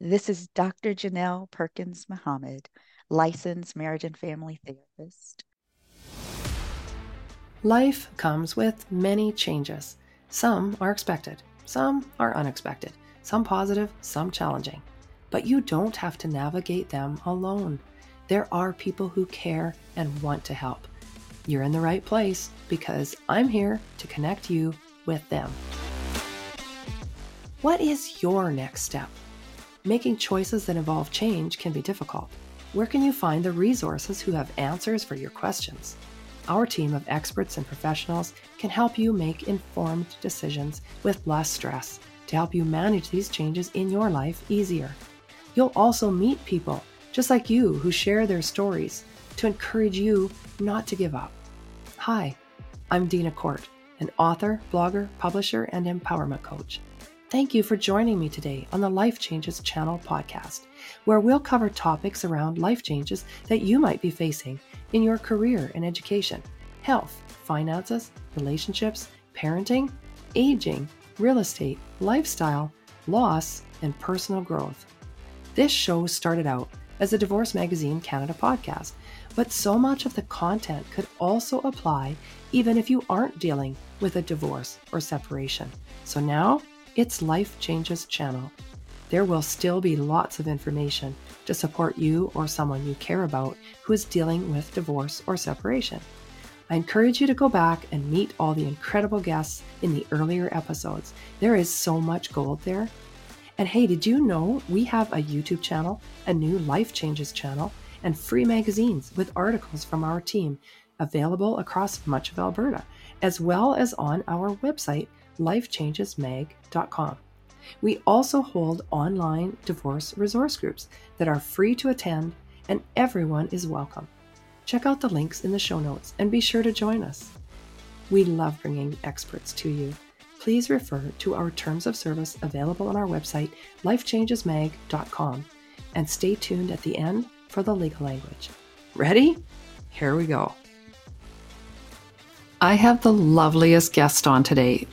This is Dr. Jeannelle Perkins Muhammad, licensed marriage and family therapist. Life comes with many changes. Some are expected, some are unexpected, some positive, some challenging. But you don't have to navigate them alone. There are people who care and want to help. You're in the right place because I'm here to connect you with them. What is your next step? Making choices that involve change can be difficult. Where can you find the resources who have answers for your questions? Our team of experts and professionals can help you make informed decisions with less stress to help you manage these changes in your life easier. You'll also meet people just like you who share their stories to encourage you not to give up. Hi, I'm Dina Court, an author, blogger, publisher, and empowerment coach. Thank you for joining me today on the Life Changes Channel podcast, where we'll cover topics around life changes that you might be facing in your career and education, health, finances, relationships, parenting, aging, real estate, lifestyle, loss, and personal growth. This show started out as a Divorce Magazine Canada podcast, but so much of the content could also apply even if you aren't dealing with a divorce or separation. So now, it's Life Changes channel. There will still be lots of information to support you or someone you care about who is dealing with divorce or separation. I encourage you to go back and meet all the incredible guests in the earlier episodes. There is so much gold there. And hey, did you know we have a YouTube channel, a new Life Changes channel, and free magazines with articles from our team available across much of Alberta, as well as on our website, lifechangesmag.com. We also hold online divorce resource groups that are free to attend and everyone is welcome. Check out the links in the show notes and be sure to join us. We love bringing experts to you. Please refer to our terms of service available on our website, lifechangesmag.com, and stay tuned at the end for the legal language. Ready? Here we go. I have the loveliest guest on today.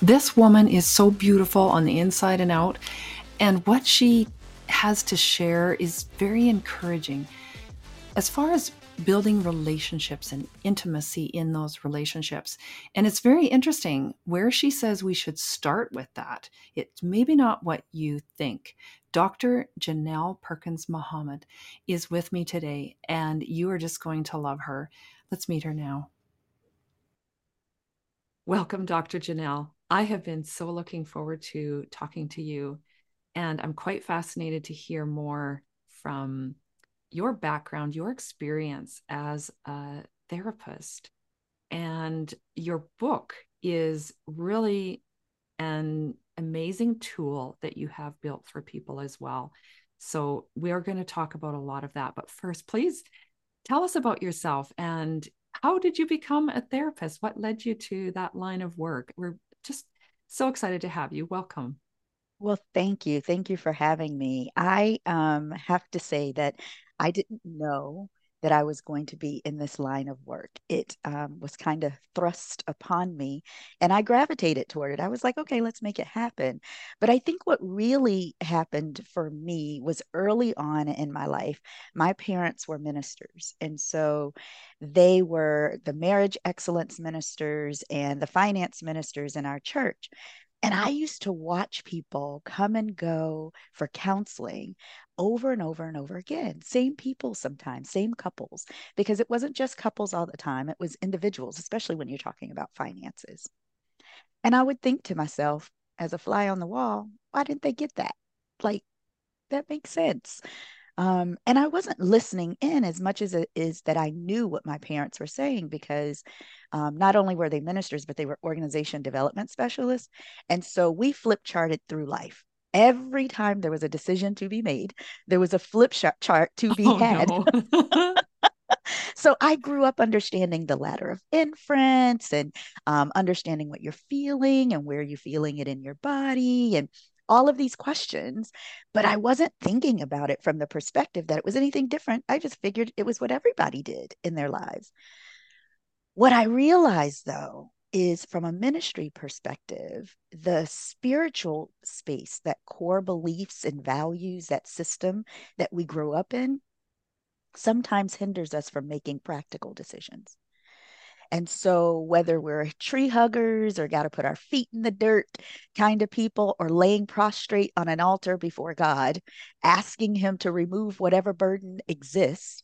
This woman is so beautiful on the inside and out, and what she has to share is very encouraging. As far as building relationships and intimacy in those relationships. And it's very interesting where she says we should start with that. It's maybe not what you think. Dr. Jeannelle Perkins Muhammad is with me today, and you are just going to love her. Let's meet her now. Welcome, Dr. Jeannelle. I have been so looking forward to talking to you, and I'm quite fascinated to hear more from your background, your experience as a therapist. And your book is really an amazing tool that you have built for people as well. So, we are going to talk about a lot of that. But first, please tell us about yourself and how did you become a therapist? What led you to that line of work? We're just so excited to have you. Welcome. Well, thank you. Thank you for having me. I um, have to say that I didn't know that I was going to be in this line of work. It um, was kind of thrust upon me, and I gravitated toward it. I was like, okay, let's make it happen. But I think what really happened for me was early on in my life, my parents were ministers. And so they were the marriage excellence ministers and the finance ministers in our church. And I used to watch people come and go for counseling over and over and over again. Same people sometimes, same couples, because it wasn't just couples all the time, it was individuals, especially when you're talking about finances. And I would think to myself, as a fly on the wall, why didn't they get that? Like, that makes sense. Um, and I wasn't listening in as much as it is that I knew what my parents were saying because um, not only were they ministers, but they were organization development specialists. And so we flip charted through life. Every time there was a decision to be made, there was a flip chart to be oh, had. No. so I grew up understanding the ladder of inference and um, understanding what you're feeling and where you're feeling it in your body and all of these questions, but I wasn't thinking about it from the perspective that it was anything different. I just figured it was what everybody did in their lives. What I realized though is from a ministry perspective, the spiritual space, that core beliefs and values, that system that we grow up in, sometimes hinders us from making practical decisions. And so, whether we're tree huggers or got to put our feet in the dirt kind of people, or laying prostrate on an altar before God, asking Him to remove whatever burden exists,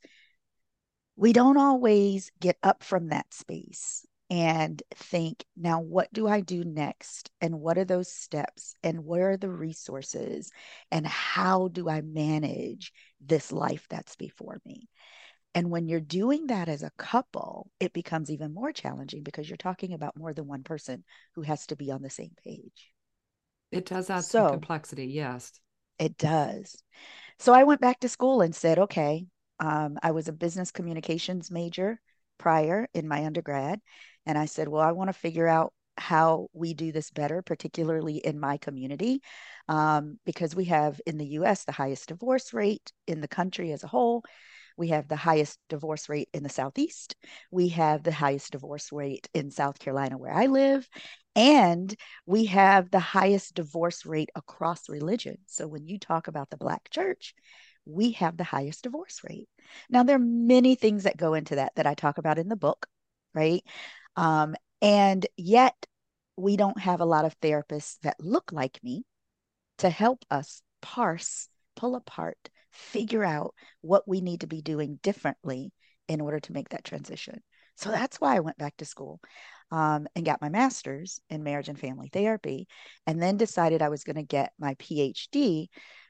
we don't always get up from that space and think, now what do I do next? And what are those steps? And where are the resources? And how do I manage this life that's before me? And when you're doing that as a couple, it becomes even more challenging because you're talking about more than one person who has to be on the same page. It does add so, some complexity, yes. It does. So I went back to school and said, okay, um, I was a business communications major prior in my undergrad. And I said, well, I want to figure out how we do this better, particularly in my community, um, because we have in the US the highest divorce rate in the country as a whole. We have the highest divorce rate in the Southeast. We have the highest divorce rate in South Carolina, where I live. And we have the highest divorce rate across religion. So when you talk about the Black church, we have the highest divorce rate. Now, there are many things that go into that that I talk about in the book, right? Um, and yet, we don't have a lot of therapists that look like me to help us parse, pull apart, figure out what we need to be doing differently in order to make that transition. So that's why I went back to school um, and got my master's in marriage and family therapy, and then decided I was going to get my PhD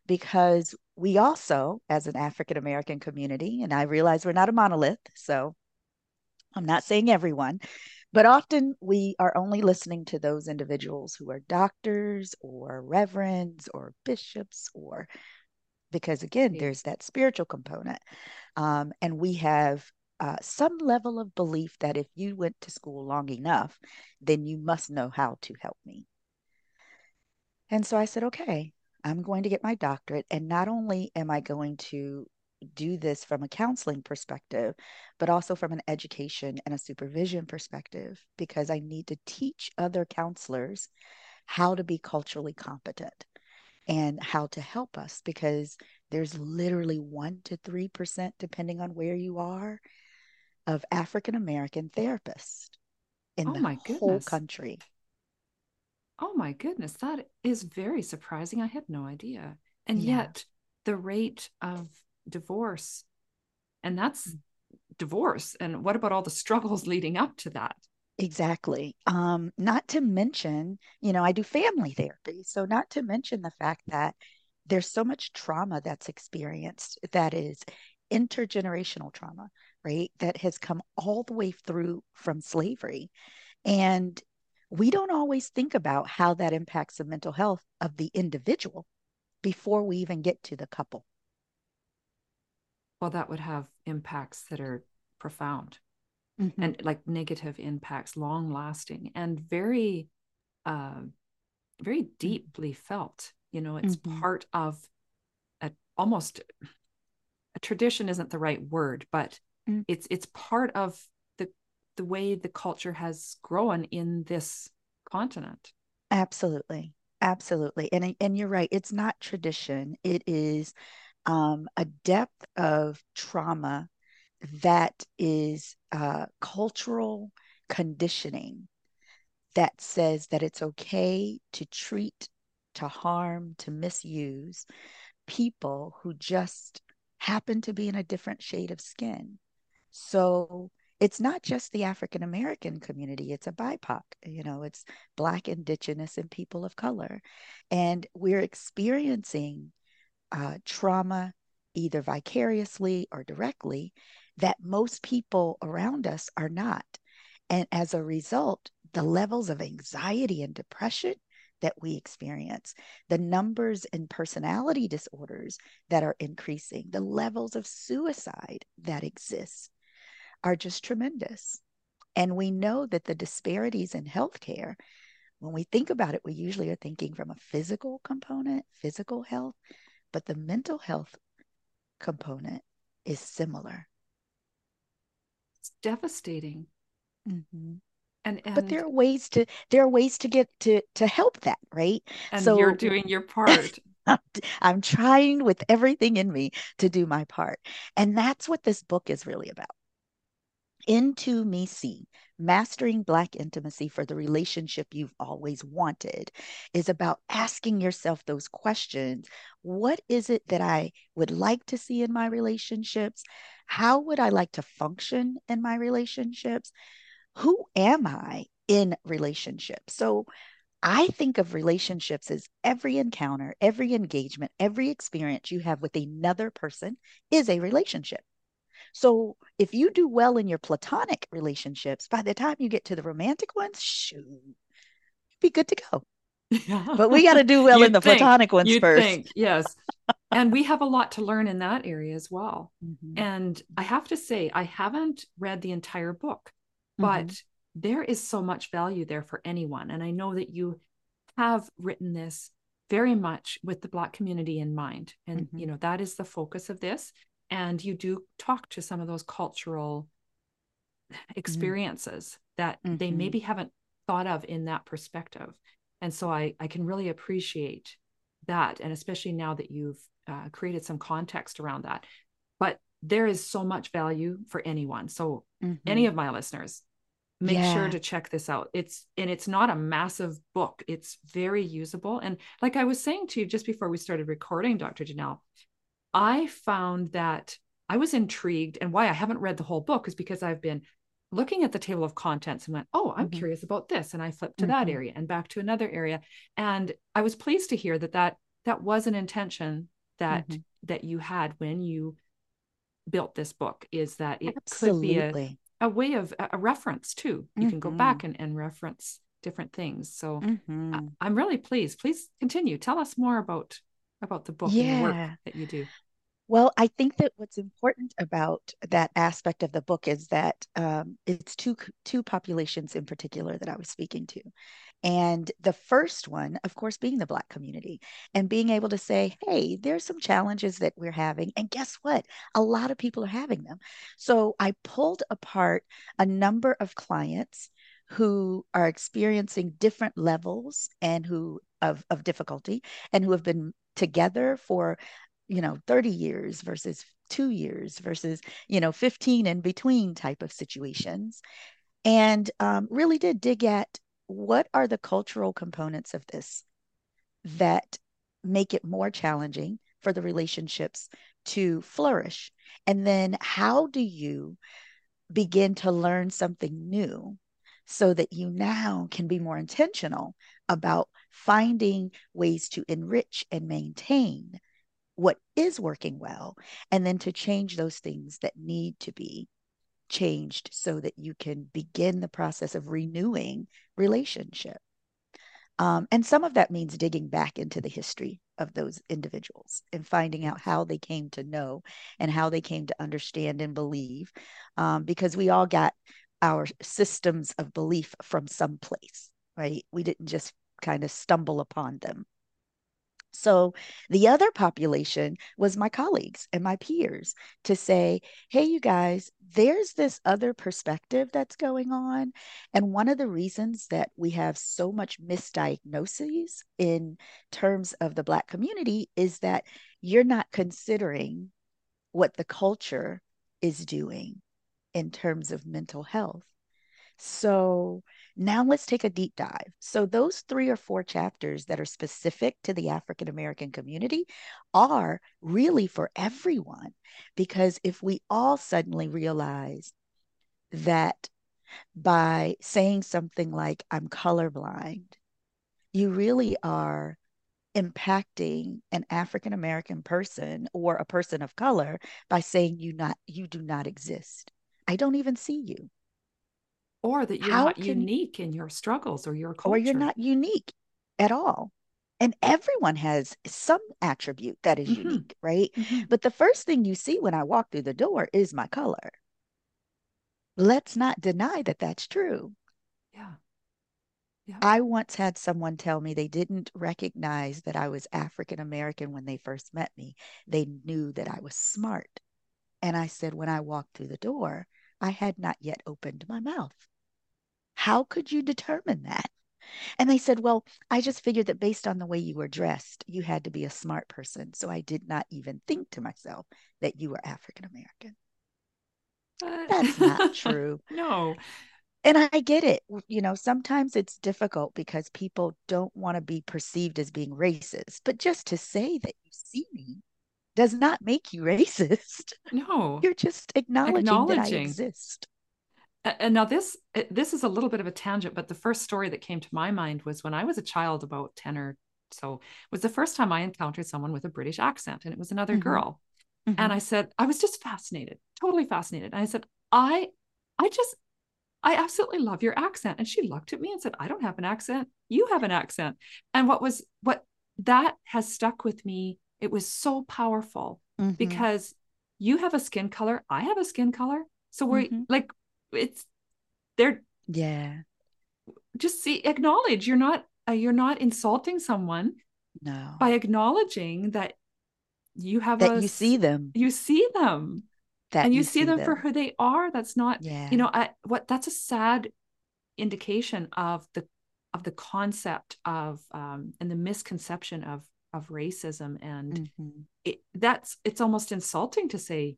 because we also, as an African American community, and I realize we're not a monolith, so I'm not saying everyone, but often we are only listening to those individuals who are doctors or reverends or bishops or because again there's that spiritual component um, and we have uh, some level of belief that if you went to school long enough then you must know how to help me. And so i said okay i'm going to get my doctorate and not only am i going to do this from a counseling perspective, but also from an education and a supervision perspective, because I need to teach other counselors how to be culturally competent and how to help us because there's literally 1 to 3% depending on where you are of African American therapists in oh the my whole country. Oh my goodness, that is very surprising. I had no idea. And yeah. yet the rate of divorce and that's mm. divorce and what about all the struggles leading up to that exactly um not to mention you know i do family therapy so not to mention the fact that there's so much trauma that's experienced that is intergenerational trauma right that has come all the way through from slavery and we don't always think about how that impacts the mental health of the individual before we even get to the couple. Well that would have impacts that are profound mm-hmm. and like negative impacts long lasting and very uh, very mm-hmm. deeply felt you know it's mm-hmm. part of a almost a tradition isn't the right word but mm. it's it's part of the the way the culture has grown in this continent absolutely absolutely and and you're right it's not tradition it is um, a depth of trauma that is uh, cultural conditioning that says that it's okay to treat, to harm, to misuse people who just happen to be in a different shade of skin. So it's not just the African American community, it's a BIPOC, you know, it's Black, Indigenous, and people of color. And we're experiencing uh, trauma, either vicariously or directly, that most people around us are not. And as a result, the levels of anxiety and depression that we experience, the numbers in personality disorders that are increasing, the levels of suicide that exist are just tremendous. And we know that the disparities in healthcare, when we think about it, we usually are thinking from a physical component, physical health, but the mental health component is similar. It's devastating. Mm-hmm. And, and but there are ways to there are ways to get to to help that, right? And so you're doing your part. I'm trying with everything in me to do my part. And that's what this book is really about. Into Me See, Mastering Black Intimacy for the Relationship You've Always Wanted, is about asking yourself those questions. What is it that I would like to see in my relationships? How would I like to function in my relationships? Who am I in relationships? So I think of relationships as every encounter, every engagement, every experience you have with another person is a relationship. So if you do well in your platonic relationships, by the time you get to the romantic ones, shoot, be good to go. Yeah. But we got to do well in the think, platonic ones first. Think, yes. and we have a lot to learn in that area as well. Mm-hmm. And I have to say, I haven't read the entire book, but mm-hmm there is so much value there for anyone. And I know that you have written this very much with the Black community in mind. And, mm-hmm. you know, that is the focus of this. And you do talk to some of those cultural mm-hmm. experiences mm-hmm. that they mm-hmm. maybe haven't thought of in that perspective. And so I, I can really appreciate that. And especially now that you've uh, created some context around that. But there is so much value for anyone. So, any mm-hmm. of my listeners, make yeah. sure to check this out it's and it's not a massive book it's very usable and like i was saying to you just before we started recording dr jeannelle i found that i was intrigued and why i haven't read the whole book is because i've been looking at the table of contents and went oh i'm mm-hmm. curious about this and i flipped to mm-hmm. that area and back to another area and i was pleased to hear that that that was an intention that mm-hmm. that you had when you built this book is that it Absolutely. could be a a way of a reference too. You mm-hmm. can go back mm-hmm. and, and reference different things. So mm-hmm. I, am really pleased. Please continue. Tell us more about about the book yeah. and the work that you do. Well, I think that what's important about that aspect of the book is that um, it's two two populations in particular that I was speaking to, and the first one, of course, being the Black community and being able to say, hey, there's some challenges that we're having. And guess what? A lot of people are having them. So I pulled apart a number of clients who are experiencing different levels and who of, of difficulty and who have been together for you know 30 years versus two years versus you know 15 in between type of situations and um, really did dig at what are the cultural components of this that make it more challenging for the relationships to flourish? And then how do you begin to learn something new so that you now can be more intentional about finding ways to enrich and maintain what is working well, and then to change those things that need to be changed so that you can begin the process of renewing relationship. Um, and some of that means digging back into the history of those individuals and finding out how they came to know and how they came to understand and believe, um, because we all got our systems of belief from some place, right? We didn't just kind of stumble upon them. So the other population was my colleagues and my peers to say, hey, you guys, there's this other perspective that's going on. And one of the reasons that we have so much misdiagnoses in terms of the Black community is that you're not considering what the culture is doing in terms of mental health. So now let's take a deep dive. So, those three or four chapters that are specific to the African American community are really for everyone. Because if we all suddenly realize that by saying something like, I'm colorblind, you really are impacting an African American person or a person of color by saying you not you do not exist. I don't even see you or that you're How not can, unique in your struggles or your culture. Or you're not unique at all. And everyone has some attribute that is mm-hmm. unique, right? Mm-hmm. But the first thing you see when I walk through the door is my color. Let's not deny that that's true. Yeah. Yeah. I once had someone tell me they didn't recognize that I was African American when they first met me. They knew that I was smart. And I said, when I walked through the door, I had not yet opened my mouth How could you determine that? And they said, Well, I just figured that based on the way you were dressed, you had to be a smart person. So I did not even think to myself that you were African American. That's not true. no. And I get it. You know, sometimes it's difficult because people don't want to be perceived as being racist. But just to say that you see me does not make you racist. No. You're just acknowledging, acknowledging. that I exist and now this this is a little bit of a tangent but the first story that came to my mind was when i was a child about 10 or so was the first time i encountered someone with a british accent and it was another mm-hmm. girl mm-hmm. and i said i was just fascinated totally fascinated and i said i i just i absolutely love your accent and she looked at me and said i don't have an accent you have an accent and what was what that has stuck with me it was so powerful mm-hmm. because you have a skin color i have a skin color so we're mm-hmm. like it's they're yeah. just see acknowledge you're not uh, you're not insulting someone no. by acknowledging that you have that a, you see them. you see them. That and you, you see, see them, them, for who they are. That's not yeah. you know I, what that's a sad indication of the of the concept of um, and the misconception of of racism. And mm-hmm. it, that's it's almost insulting to say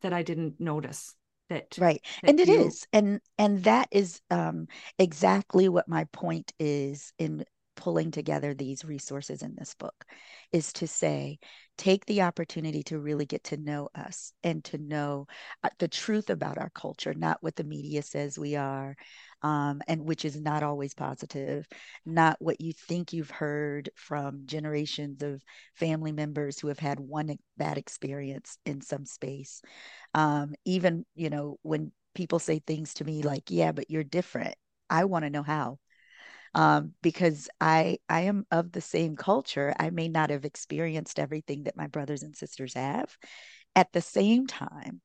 that I didn't notice that right that and it you... is, and and that is um exactly what my point is in pulling together these resources in this book is to say take the opportunity to really get to know us and to know uh, the truth about our culture not what the media says we are um, and which is not always positive, not what you think you've heard from generations of family members who have had one bad experience in some space. Um, even, you know, when people say things to me like, yeah, but you're different, I want to know how. Um, because I I am of the same culture. I may not have experienced everything that my brothers and sisters have. At the same time,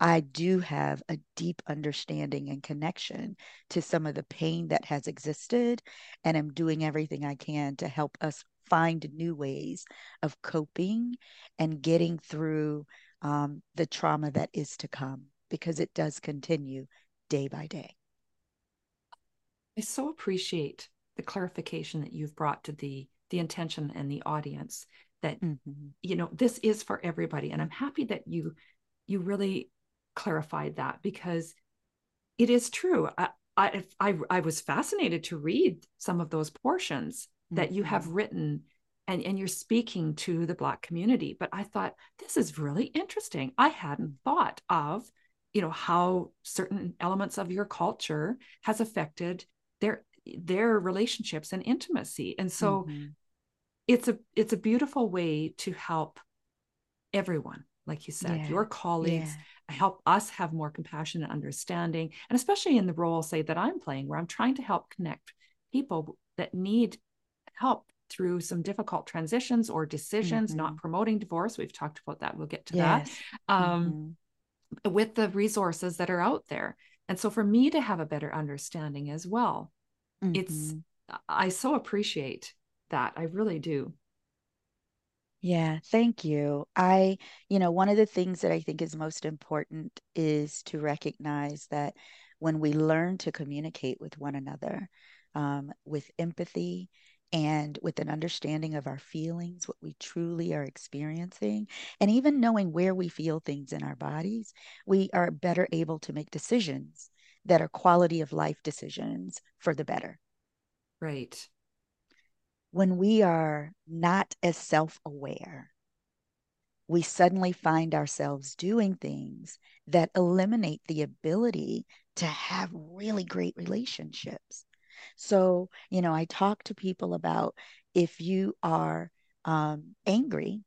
I do have a deep understanding and connection to some of the pain that has existed, and I'm doing everything I can to help us find new ways of coping and getting through um, the trauma that is to come because it does continue day by day. I so appreciate the clarification that you've brought to the the intention and the audience that mm-hmm. you know this is for everybody and i'm happy that you you really clarified that because it is true. I, I, I, I was fascinated to read some of those portions mm-hmm. that you have mm-hmm. written and, and you're speaking to the Black community. But I thought, this is really interesting. I hadn't thought of, you know, how certain elements of your culture has affected their their relationships and intimacy. And so mm-hmm. it's a it's a beautiful way to help everyone, like you said, yeah. your colleagues. Yeah help us have more compassion and understanding and especially in the role say that i'm playing where i'm trying to help connect people that need help through some difficult transitions or decisions mm-hmm. not promoting divorce we've talked about that we'll get to yes. that um, mm-hmm. with the resources that are out there and so for me to have a better understanding as well mm-hmm. it's i so appreciate that i really do yeah, thank you. I, you know, one of the things that I think is most important is to recognize that when we learn to communicate with one another um, with empathy and with an understanding of our feelings, what we truly are experiencing, and even knowing where we feel things in our bodies, we are better able to make decisions that are quality of life decisions for the better. Right when we are not as self aware, we suddenly find ourselves doing things that eliminate the ability to have really great relationships. So, you know, I talk to people about if you are um, angry,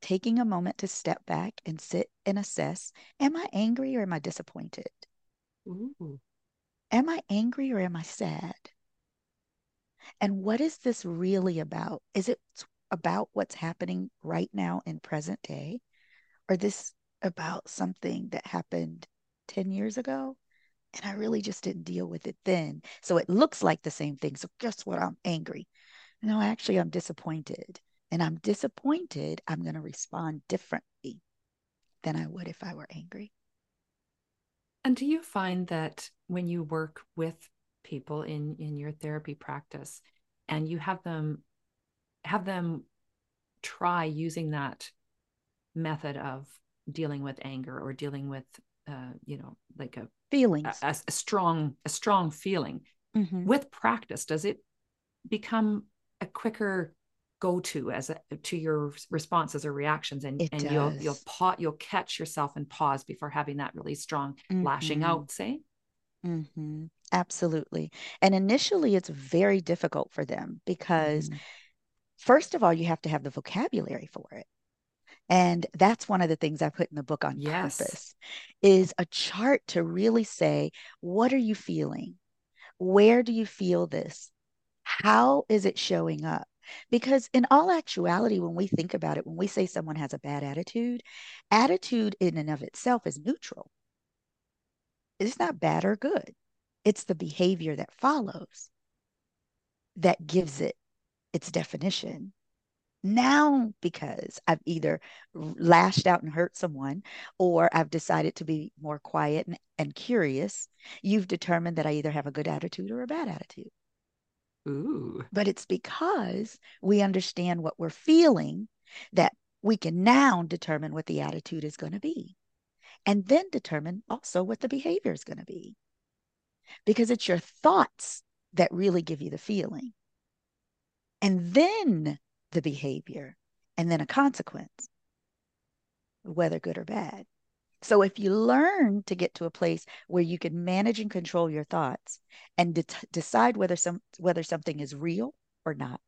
taking a moment to step back and sit and assess Am I angry or am I disappointed? Ooh. Am I angry or am I sad? And what is this really about? Is it about what's happening right now in present day? Or this about something that happened 10 years ago? And I really just didn't deal with it then. So it looks like the same thing. So guess what? I'm angry. No, actually, I'm disappointed. And I'm disappointed. I'm going to respond differently than I would if I were angry. And do you find that when you work with people in in your therapy practice and you have them have them try using that method of dealing with anger or dealing with uh, you know like a feeling a, a strong a strong feeling mm-hmm. with practice does it become a quicker go to as a, to your responses or reactions and, and you'll you'll pause you'll catch yourself and pause before having that really strong mm-hmm. lashing out say mm-hmm. absolutely and initially it's very difficult for them because mm-hmm. first of all you have to have the vocabulary for it and that's one of the things I put in the book on yes. purpose is a chart to really say, what are you feeling? Where do you feel this? How is it showing up? Because in all actuality, when we think about it, when we say someone has a bad attitude, attitude in and of itself is neutral. It's not bad or good. It's the behavior that follows that gives it its definition. Now, because I've either lashed out and hurt someone, or I've decided to be more quiet and, and curious, you've determined that I either have a good attitude or a bad attitude. Ooh. But it's because we understand what we're feeling that we can now determine what the attitude is going to be. And then determine also what the behavior is going to be. Because it's your thoughts that really give you the feeling. And then the behavior, and then a consequence, whether good or bad. So if you learn to get to a place where you can manage and control your thoughts and de- decide whether some whether something is real or not,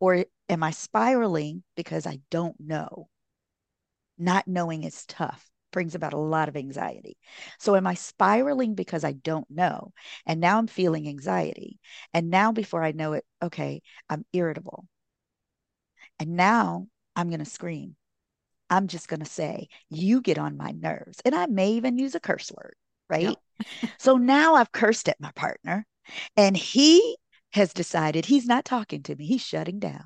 or am I spiraling because I don't know? Not knowing is tough, brings about a lot of anxiety. So am I spiraling because I don't know? And now I'm feeling anxiety. And now before I know it, okay, I'm irritable. And now I'm going to scream I'm just going to say, you get on my nerves. And I may even use a curse word, right? So now I've cursed at my partner and he has decided he's not talking to me, he's shutting down.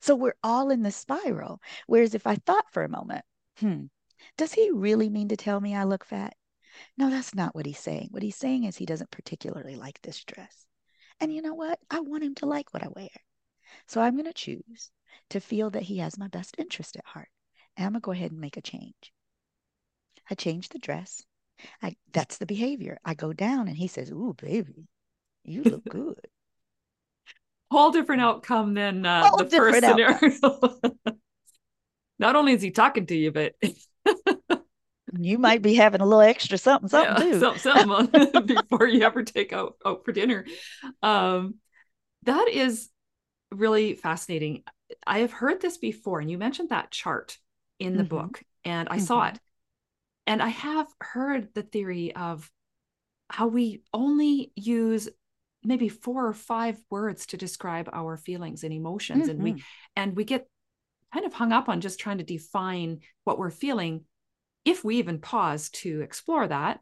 So we're all in the spiral. Whereas if I thought for a moment, hmm, does he really mean to tell me I look fat? No, that's not what he's saying. What he's saying is he doesn't particularly like this dress. And you know what? I want him to like what I wear. So I'm going to choose to feel that he has my best interest at heart. And I'm going to go ahead and make a change. I change the dress. I, that's the behavior. I go down and he says, Ooh, baby, you look good. Whole different outcome than uh, the first scenario. Not only is he talking to you, but you might be having a little extra something, something yeah, too. Something, something before you ever take out, out for dinner. Um, that is really fascinating. I have heard this before, and you mentioned that chart in the mm-hmm. book, and I mm-hmm. saw it. And I have heard the theory of how we only use maybe four or five words to describe our feelings and emotions, mm-hmm. and we mm-hmm. and we get kind of hung up on just trying to define what we're feeling, if we even pause to explore that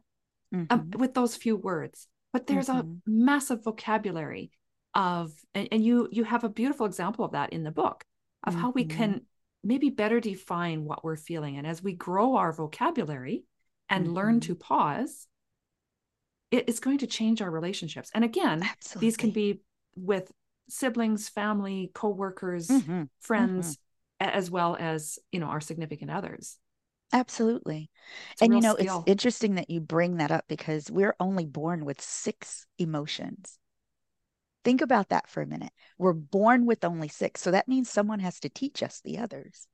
um, with those few words. But there's a mm-hmm. massive vocabulary of and, and you you have a beautiful example of that in the book of mm-hmm. how we can mm-hmm. maybe better define what we're feeling and as we grow our vocabulary and mm-hmm. learn to pause it is going to change our relationships and again Absolutely. these can be with siblings family co-workers mm-hmm. friends mm-hmm. as well as you know our significant others Absolutely. And you know, skill. it's interesting that you bring that up because we're only born with six emotions. Think about that for a minute. We're born with only six. So that means someone has to teach us the others.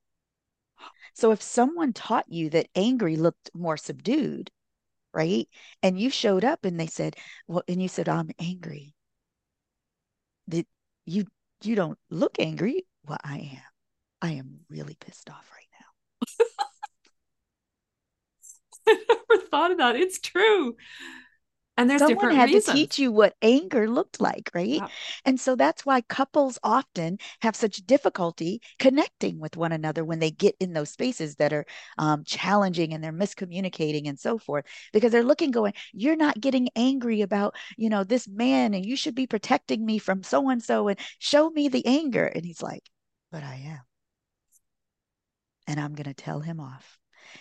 So if someone taught you that angry looked more subdued, right? And you showed up and they said, well, and you said, I'm angry. That you you don't look angry? Well, I am. I am really pissed off right now. I never thought of that. It's true and there's someone had reasons. to teach you what anger looked like right yeah. and so that's why couples often have such difficulty connecting with one another when they get in those spaces that are um, challenging and they're miscommunicating and so forth because they're looking going you're not getting angry about you know this man and you should be protecting me from so and so and show me the anger and he's like but i am and i'm going to tell him off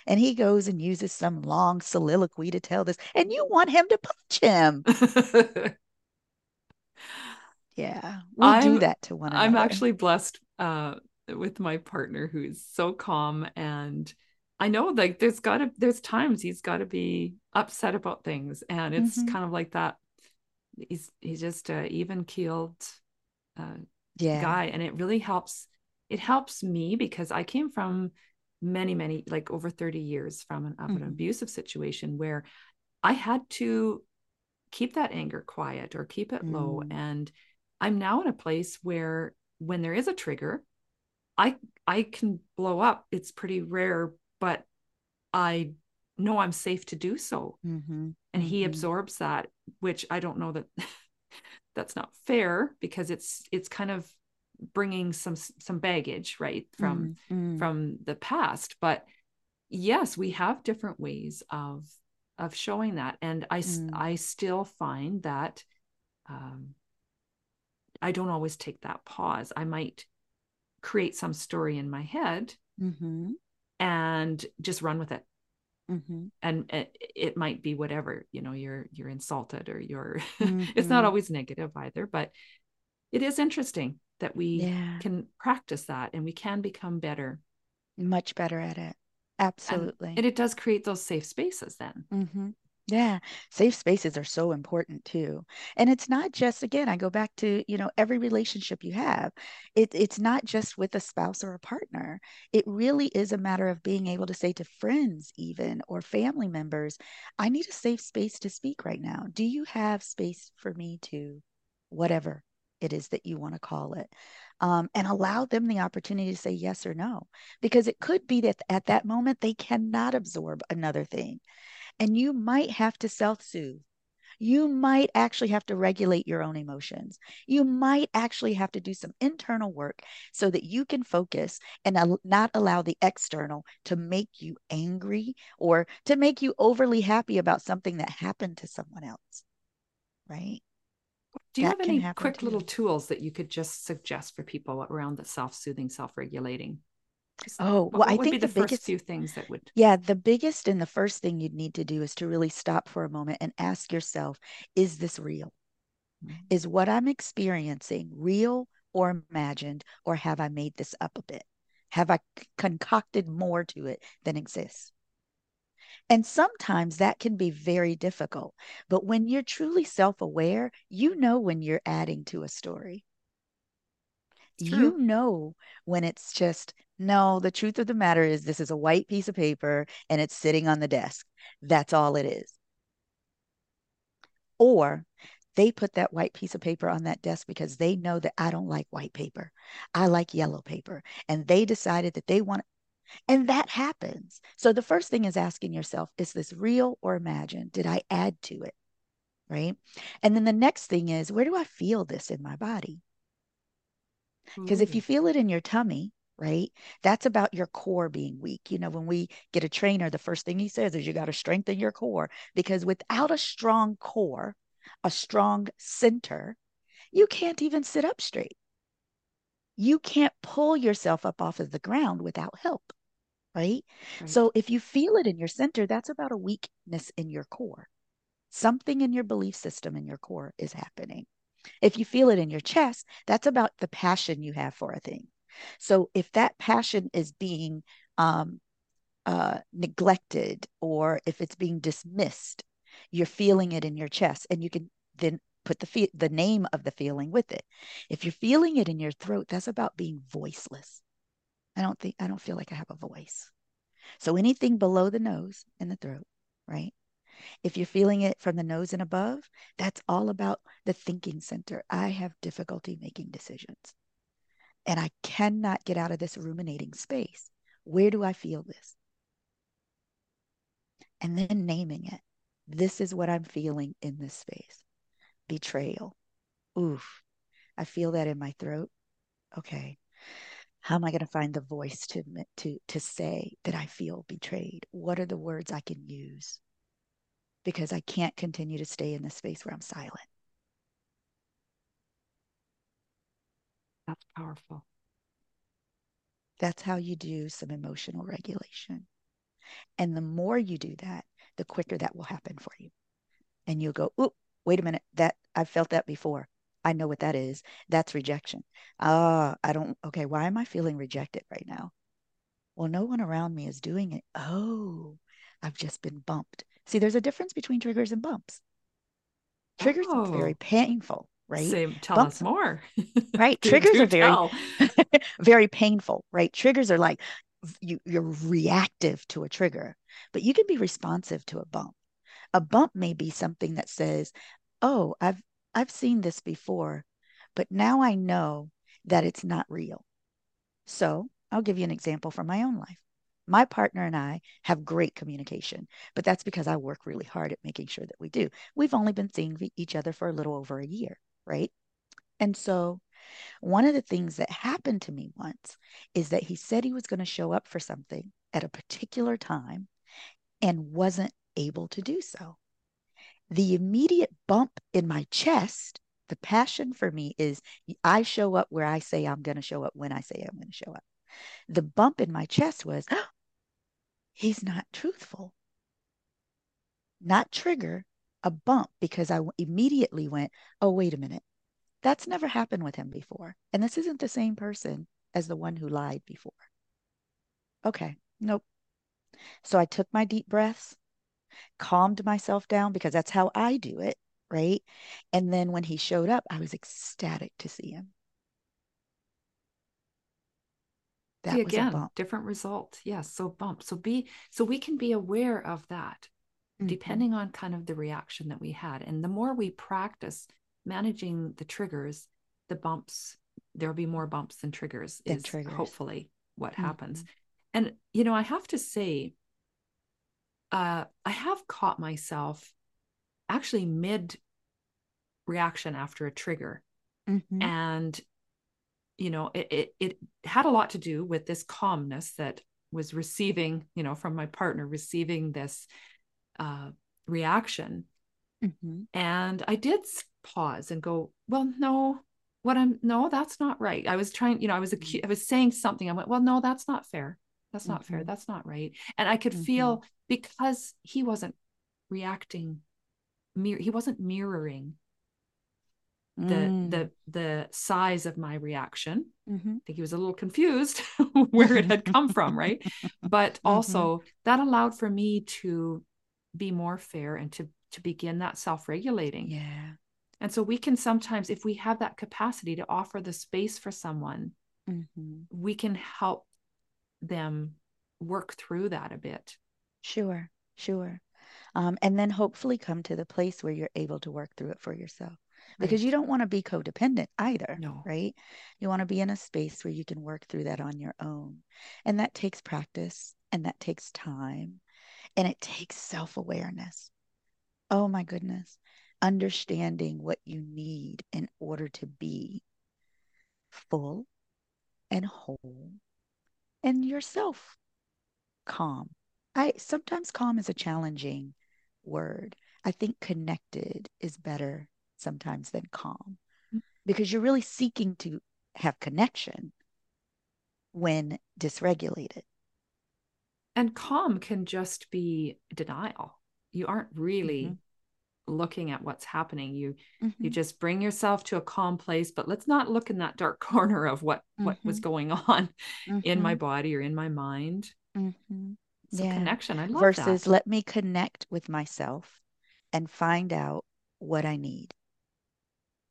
And he goes and uses some long soliloquy to tell this, and you want him to punch him. yeah, we I'm, do that to one another. I'm actually blessed uh, with my partner who's so calm and I know like there's gotta there's times he's gotta be upset about things and it's mm-hmm. kind of like that he's he's just a even keeled uh, yeah. guy and it really helps it helps me because I came from many many like over 30 years from an, of mm-hmm. abusive situation where I had to keep that anger quiet or keep it mm. low and I'm now in a place where when there is a trigger I I can blow up it's pretty rare but I know I'm safe to do so. Mm-hmm. And he mm-hmm. absorbs that, which I don't know that that's not fair because it's it's kind of bringing some some baggage right from mm-hmm. from the past but yes we have different ways of of showing that and i mm. i still find that um i don't always take that pause i might create some story in my head mm-hmm and just run with it mm-hmm. and it, it, might be whatever you know you're you're insulted or you're mm-hmm. it's not mm-hmm. always negative either but it is interesting that we yeah. can practice that and we can become better much better at it absolutely and, and it does create those safe spaces then mm-hmm. Yeah, safe spaces are so important too. And it's not just, again, I go back to, you know, every relationship you have. It, it's not just with a spouse or a partner. It really is a matter of being able to say to friends, even or family members, I need a safe space to speak right now. Do you have space for me to, whatever it is that you want to call it? Um, and allow them the opportunity to say yes or no, because it could be that at that moment they cannot absorb another thing and you might have to self soothe. You might actually have to regulate your own emotions. You might actually have to do some internal work so that you can focus and not allow the external to make you angry or to make you overly happy about something that happened to someone else. Right? Do you have any quick little tools that you could just suggest for people around the self soothing, self regulating? Oh, well, what I think the, the biggest few things that would. Yeah, the biggest and the first thing you'd need to do is to really stop for a moment and ask yourself, is this real? Mm-hmm. Is what I'm experiencing real or imagined, or have I made this up a bit? Have I concocted more to it than exists? And sometimes that can be very difficult. But when you're truly self aware, you know when you're adding to a story. You know when it's just no, the truth of the matter is this is a white piece of paper and it's sitting on the desk. That's all it is. Or they put that white piece of paper on that desk because they know that I don't like white paper. I like yellow paper. And they decided that they want and that happens. So the first thing is asking yourself, is this real or imagined? Did I add to it? Right. And then the next thing is, where do I feel this in my body? Because if you mm. feel it in your tummy, right? That's about your core being weak. You know, when we get a trainer, the first thing he says is you got to strengthen your core because without a strong core, a strong center, you can't even sit up straight. You can't pull yourself up off of the ground without help, right? right? So if you feel it in your center, that's about a weakness in your core. Something in your belief system in your core is happening. If you feel it in your chest, that's about the passion you have for a thing. So if that passion is being um, uh, neglected or if it's being dismissed, you're feeling it in your chest, and you can then put the fe- the name of the feeling with it. If you're feeling it in your throat, that's about being voiceless. I don't think I don't feel like I have a voice. So anything below the nose and the throat, right? If you're feeling it from the nose and above, that's all about the thinking center. I have difficulty making decisions and I cannot get out of this ruminating space. Where do I feel this? And then naming it. This is what I'm feeling in this space betrayal. Oof, I feel that in my throat. Okay. How am I going to find the voice to, to, to say that I feel betrayed? What are the words I can use? Because I can't continue to stay in the space where I'm silent. That's powerful. That's how you do some emotional regulation. And the more you do that, the quicker that will happen for you. And you'll go, oh, wait a minute, that I've felt that before. I know what that is. That's rejection. Ah, uh, I don't, okay, why am I feeling rejected right now? Well, no one around me is doing it. Oh, I've just been bumped. See, there's a difference between triggers and bumps. Triggers oh. are very painful, right? Same, tell bumps, us more. right. triggers are very, very painful, right? Triggers are like you, you're reactive to a trigger, but you can be responsive to a bump. A bump may be something that says, "Oh, I've I've seen this before, but now I know that it's not real." So I'll give you an example from my own life. My partner and I have great communication, but that's because I work really hard at making sure that we do. We've only been seeing each other for a little over a year, right? And so one of the things that happened to me once is that he said he was going to show up for something at a particular time and wasn't able to do so. The immediate bump in my chest, the passion for me is I show up where I say I'm going to show up when I say I'm going to show up. The bump in my chest was, oh, he's not truthful. Not trigger, a bump because I immediately went, oh, wait a minute. That's never happened with him before. And this isn't the same person as the one who lied before. Okay, nope. So I took my deep breaths, calmed myself down because that's how I do it, right? And then when he showed up, I was ecstatic to see him. That See, again, different result. Yes. So bump. So be so we can be aware of that mm-hmm. depending on kind of the reaction that we had. And the more we practice managing the triggers, the bumps, there'll be more bumps than triggers than is triggers. hopefully what mm-hmm. happens. And you know, I have to say, uh, I have caught myself actually mid reaction after a trigger. Mm-hmm. And you know it, it, it had a lot to do with this calmness that was receiving you know from my partner receiving this uh, reaction mm-hmm. and i did pause and go well no what i'm no that's not right i was trying you know i was acu- i was saying something i went well no that's not fair that's not mm-hmm. fair that's not right and i could mm-hmm. feel because he wasn't reacting mir- he wasn't mirroring the mm. the the size of my reaction. Mm-hmm. I think he was a little confused where it had come from, right? But mm-hmm. also that allowed for me to be more fair and to to begin that self-regulating. Yeah. And so we can sometimes, if we have that capacity to offer the space for someone, mm-hmm. we can help them work through that a bit. Sure, sure. Um, and then hopefully come to the place where you're able to work through it for yourself because you don't want to be codependent either. No. Right. You want to be in a space where you can work through that on your own. And that takes practice and that takes time and it takes self awareness. Oh my goodness. Understanding what you need in order to be full and whole and yourself calm. I sometimes calm is a challenging word. I think connected is better sometimes than calm mm. because you're really seeking to have connection when dysregulated. And calm can just be denial. You aren't really mm-hmm. Looking at what's happening. You mm-hmm. you just bring yourself to a calm place, but let's not look in that dark corner of what mm-hmm. what was mm-hmm. going on in my mm-hmm. body or in my mind. Mm-hmm. So yeah. connection. I love Versus that. let me connect with myself and find out what I need.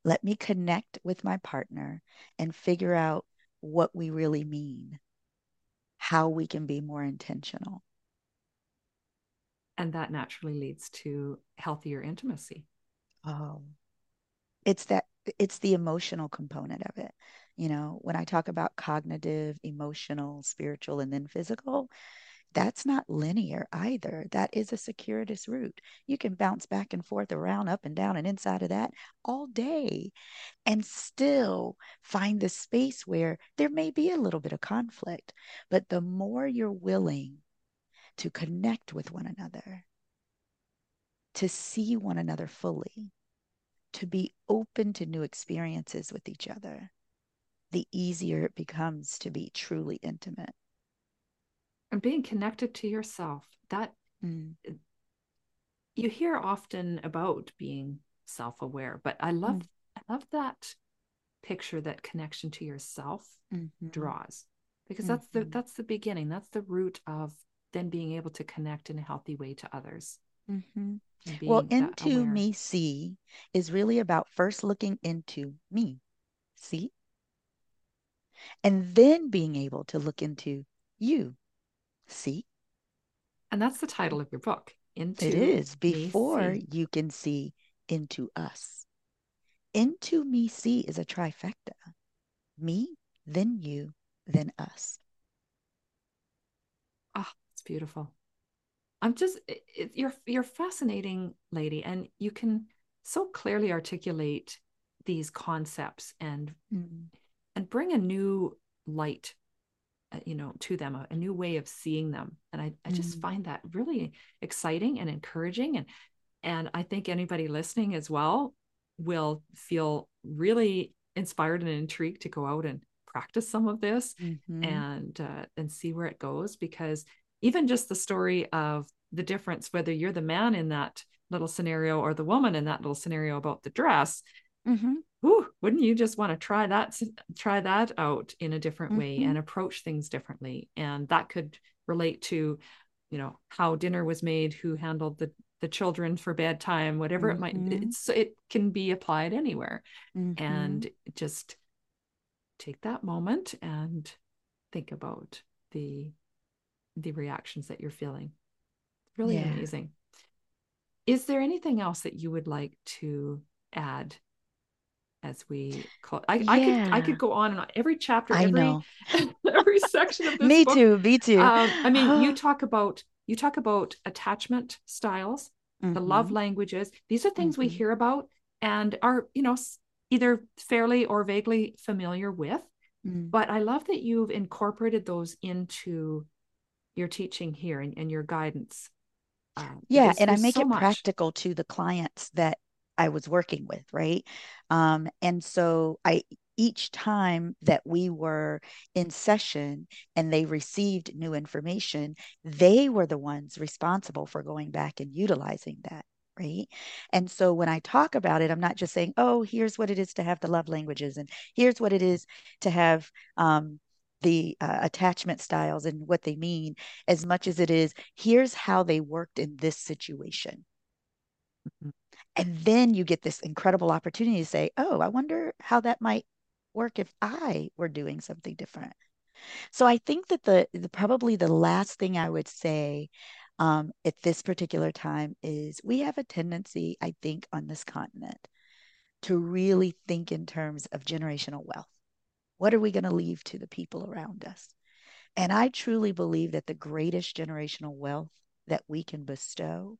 Let me connect with my partner and figure out what we really mean, how we can be more intentional. And that naturally leads to healthier intimacy. Oh, it's that, it's the emotional component of it. You know, when I talk about cognitive, emotional, spiritual, and then physical, that's not linear either. That is a circuitous route. You can bounce back and forth around, up and down, and inside of that all day and still find the space where there may be a little bit of conflict. But the more you're willing to connect with one another, to see one another fully, to be open to new experiences with each other, the easier it becomes to be truly intimate. and being connected to yourself that mm. you hear often about being self-aware but i love mm. i love that picture that connection to yourself mm-hmm. draws because that's mm-hmm. the that's the beginning that's the root of then being able to connect in a healthy way to others mm-hmm. well into me see is really about first looking into me see? And then being able to look into you see? And that's the title of your book into it is. Before you can see into us. Into me see is a trifecta. Me then you then us. Ah oh, it's beautiful i'm just it, you're you're fascinating lady and you can so clearly articulate these concepts and mm-hmm. and bring a new light uh, you know to them a, a, new way of seeing them and i, I just mm. find that really exciting and encouraging and and i think anybody listening as well will feel really inspired and intrigued to go out and practice some of this mm-hmm. and uh, and see where it goes because even just the story of the difference whether you're the man in that little scenario or the woman in that little scenario about the dress mm-hmm whew, wouldn't you just want to try that try that out in a different mm-hmm. way and approach things differently and that could relate to you know how dinner was made who handled the the children for bedtime whatever mm-hmm. it might mm-hmm. it's it can be applied anywhere mm-hmm. and just take that moment and think about the the reactions that you're feeling really yeah. amazing is there anything else that you would like to add as we call it. I, yeah. I could I could go on and on every chapter, I every know. every section of this. me book. too, me too. Um, I mean, you talk about you talk about attachment styles, mm-hmm. the love mm-hmm. languages. These are things mm-hmm. we hear about and are, you know, either fairly or vaguely familiar with. Mm. But I love that you've incorporated those into your teaching here and, and your guidance. Um, yeah, and I make so it much. practical to the clients that I was working with, right? Um, and so I each time that we were in session and they received new information, they were the ones responsible for going back and utilizing that. Right. And so when I talk about it, I'm not just saying, oh, here's what it is to have the love languages, and here's what it is to have um, the uh, attachment styles and what they mean, as much as it is, here's how they worked in this situation. Mm-hmm. And then you get this incredible opportunity to say, oh, I wonder how that might work if I were doing something different. So I think that the, the probably the last thing I would say um, at this particular time is we have a tendency, I think, on this continent to really think in terms of generational wealth. What are we going to leave to the people around us? And I truly believe that the greatest generational wealth that we can bestow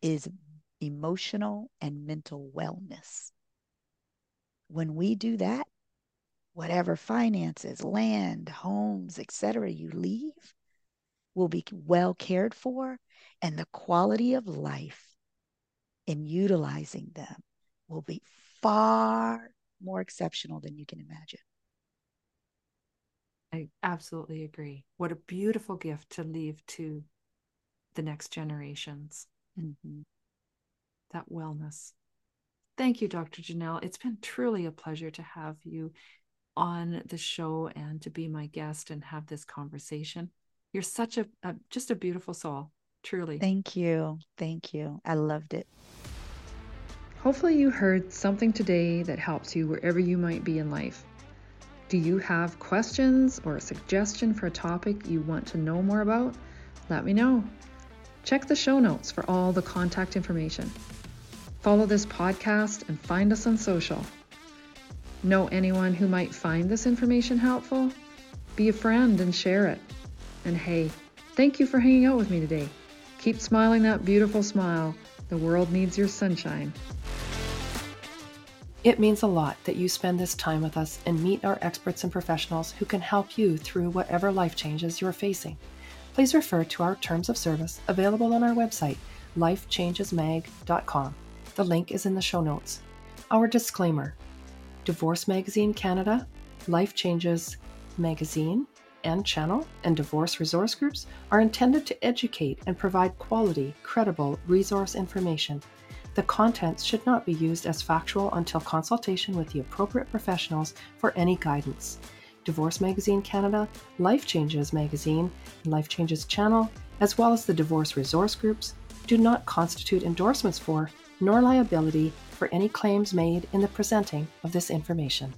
is emotional and mental wellness. When we do that, whatever finances, land, homes, etc., you leave will be well cared for, and the quality of life in utilizing them will be far more exceptional than you can imagine. I absolutely agree. What a beautiful gift to leave to the next generations. Mm-hmm that wellness. Thank you, Dr. Jeannelle. It's been truly a pleasure to have you on the show and to be my guest and have this conversation. You're such a, a just a beautiful soul, truly. Thank you. Thank you. I loved it. Hopefully, you heard something today that helps you wherever you might be in life. Do you have questions or a suggestion for a topic you want to know more about? Let me know. Check the show notes for all the contact information. Follow this podcast and find us on social. Know anyone who might find this information helpful? Be a friend and share it. And hey, thank you for hanging out with me today. Keep smiling that beautiful smile. The world needs your sunshine. It means a lot that you spend this time with us and meet our experts and professionals who can help you through whatever life changes you're facing. Please refer to our terms of service available on our website, lifechangesmag.com. The link is in the show notes. Our disclaimer Divorce Magazine Canada, Life Changes Magazine, and channel and divorce resource groups are intended to educate and provide quality, credible resource information. The contents should not be used as factual until consultation with the appropriate professionals for any guidance. Divorce Magazine Canada, Life Changes Magazine, and Life Changes Channel, as well as the divorce resource groups, do not constitute endorsements for nor liability for any claims made in the presenting of this information.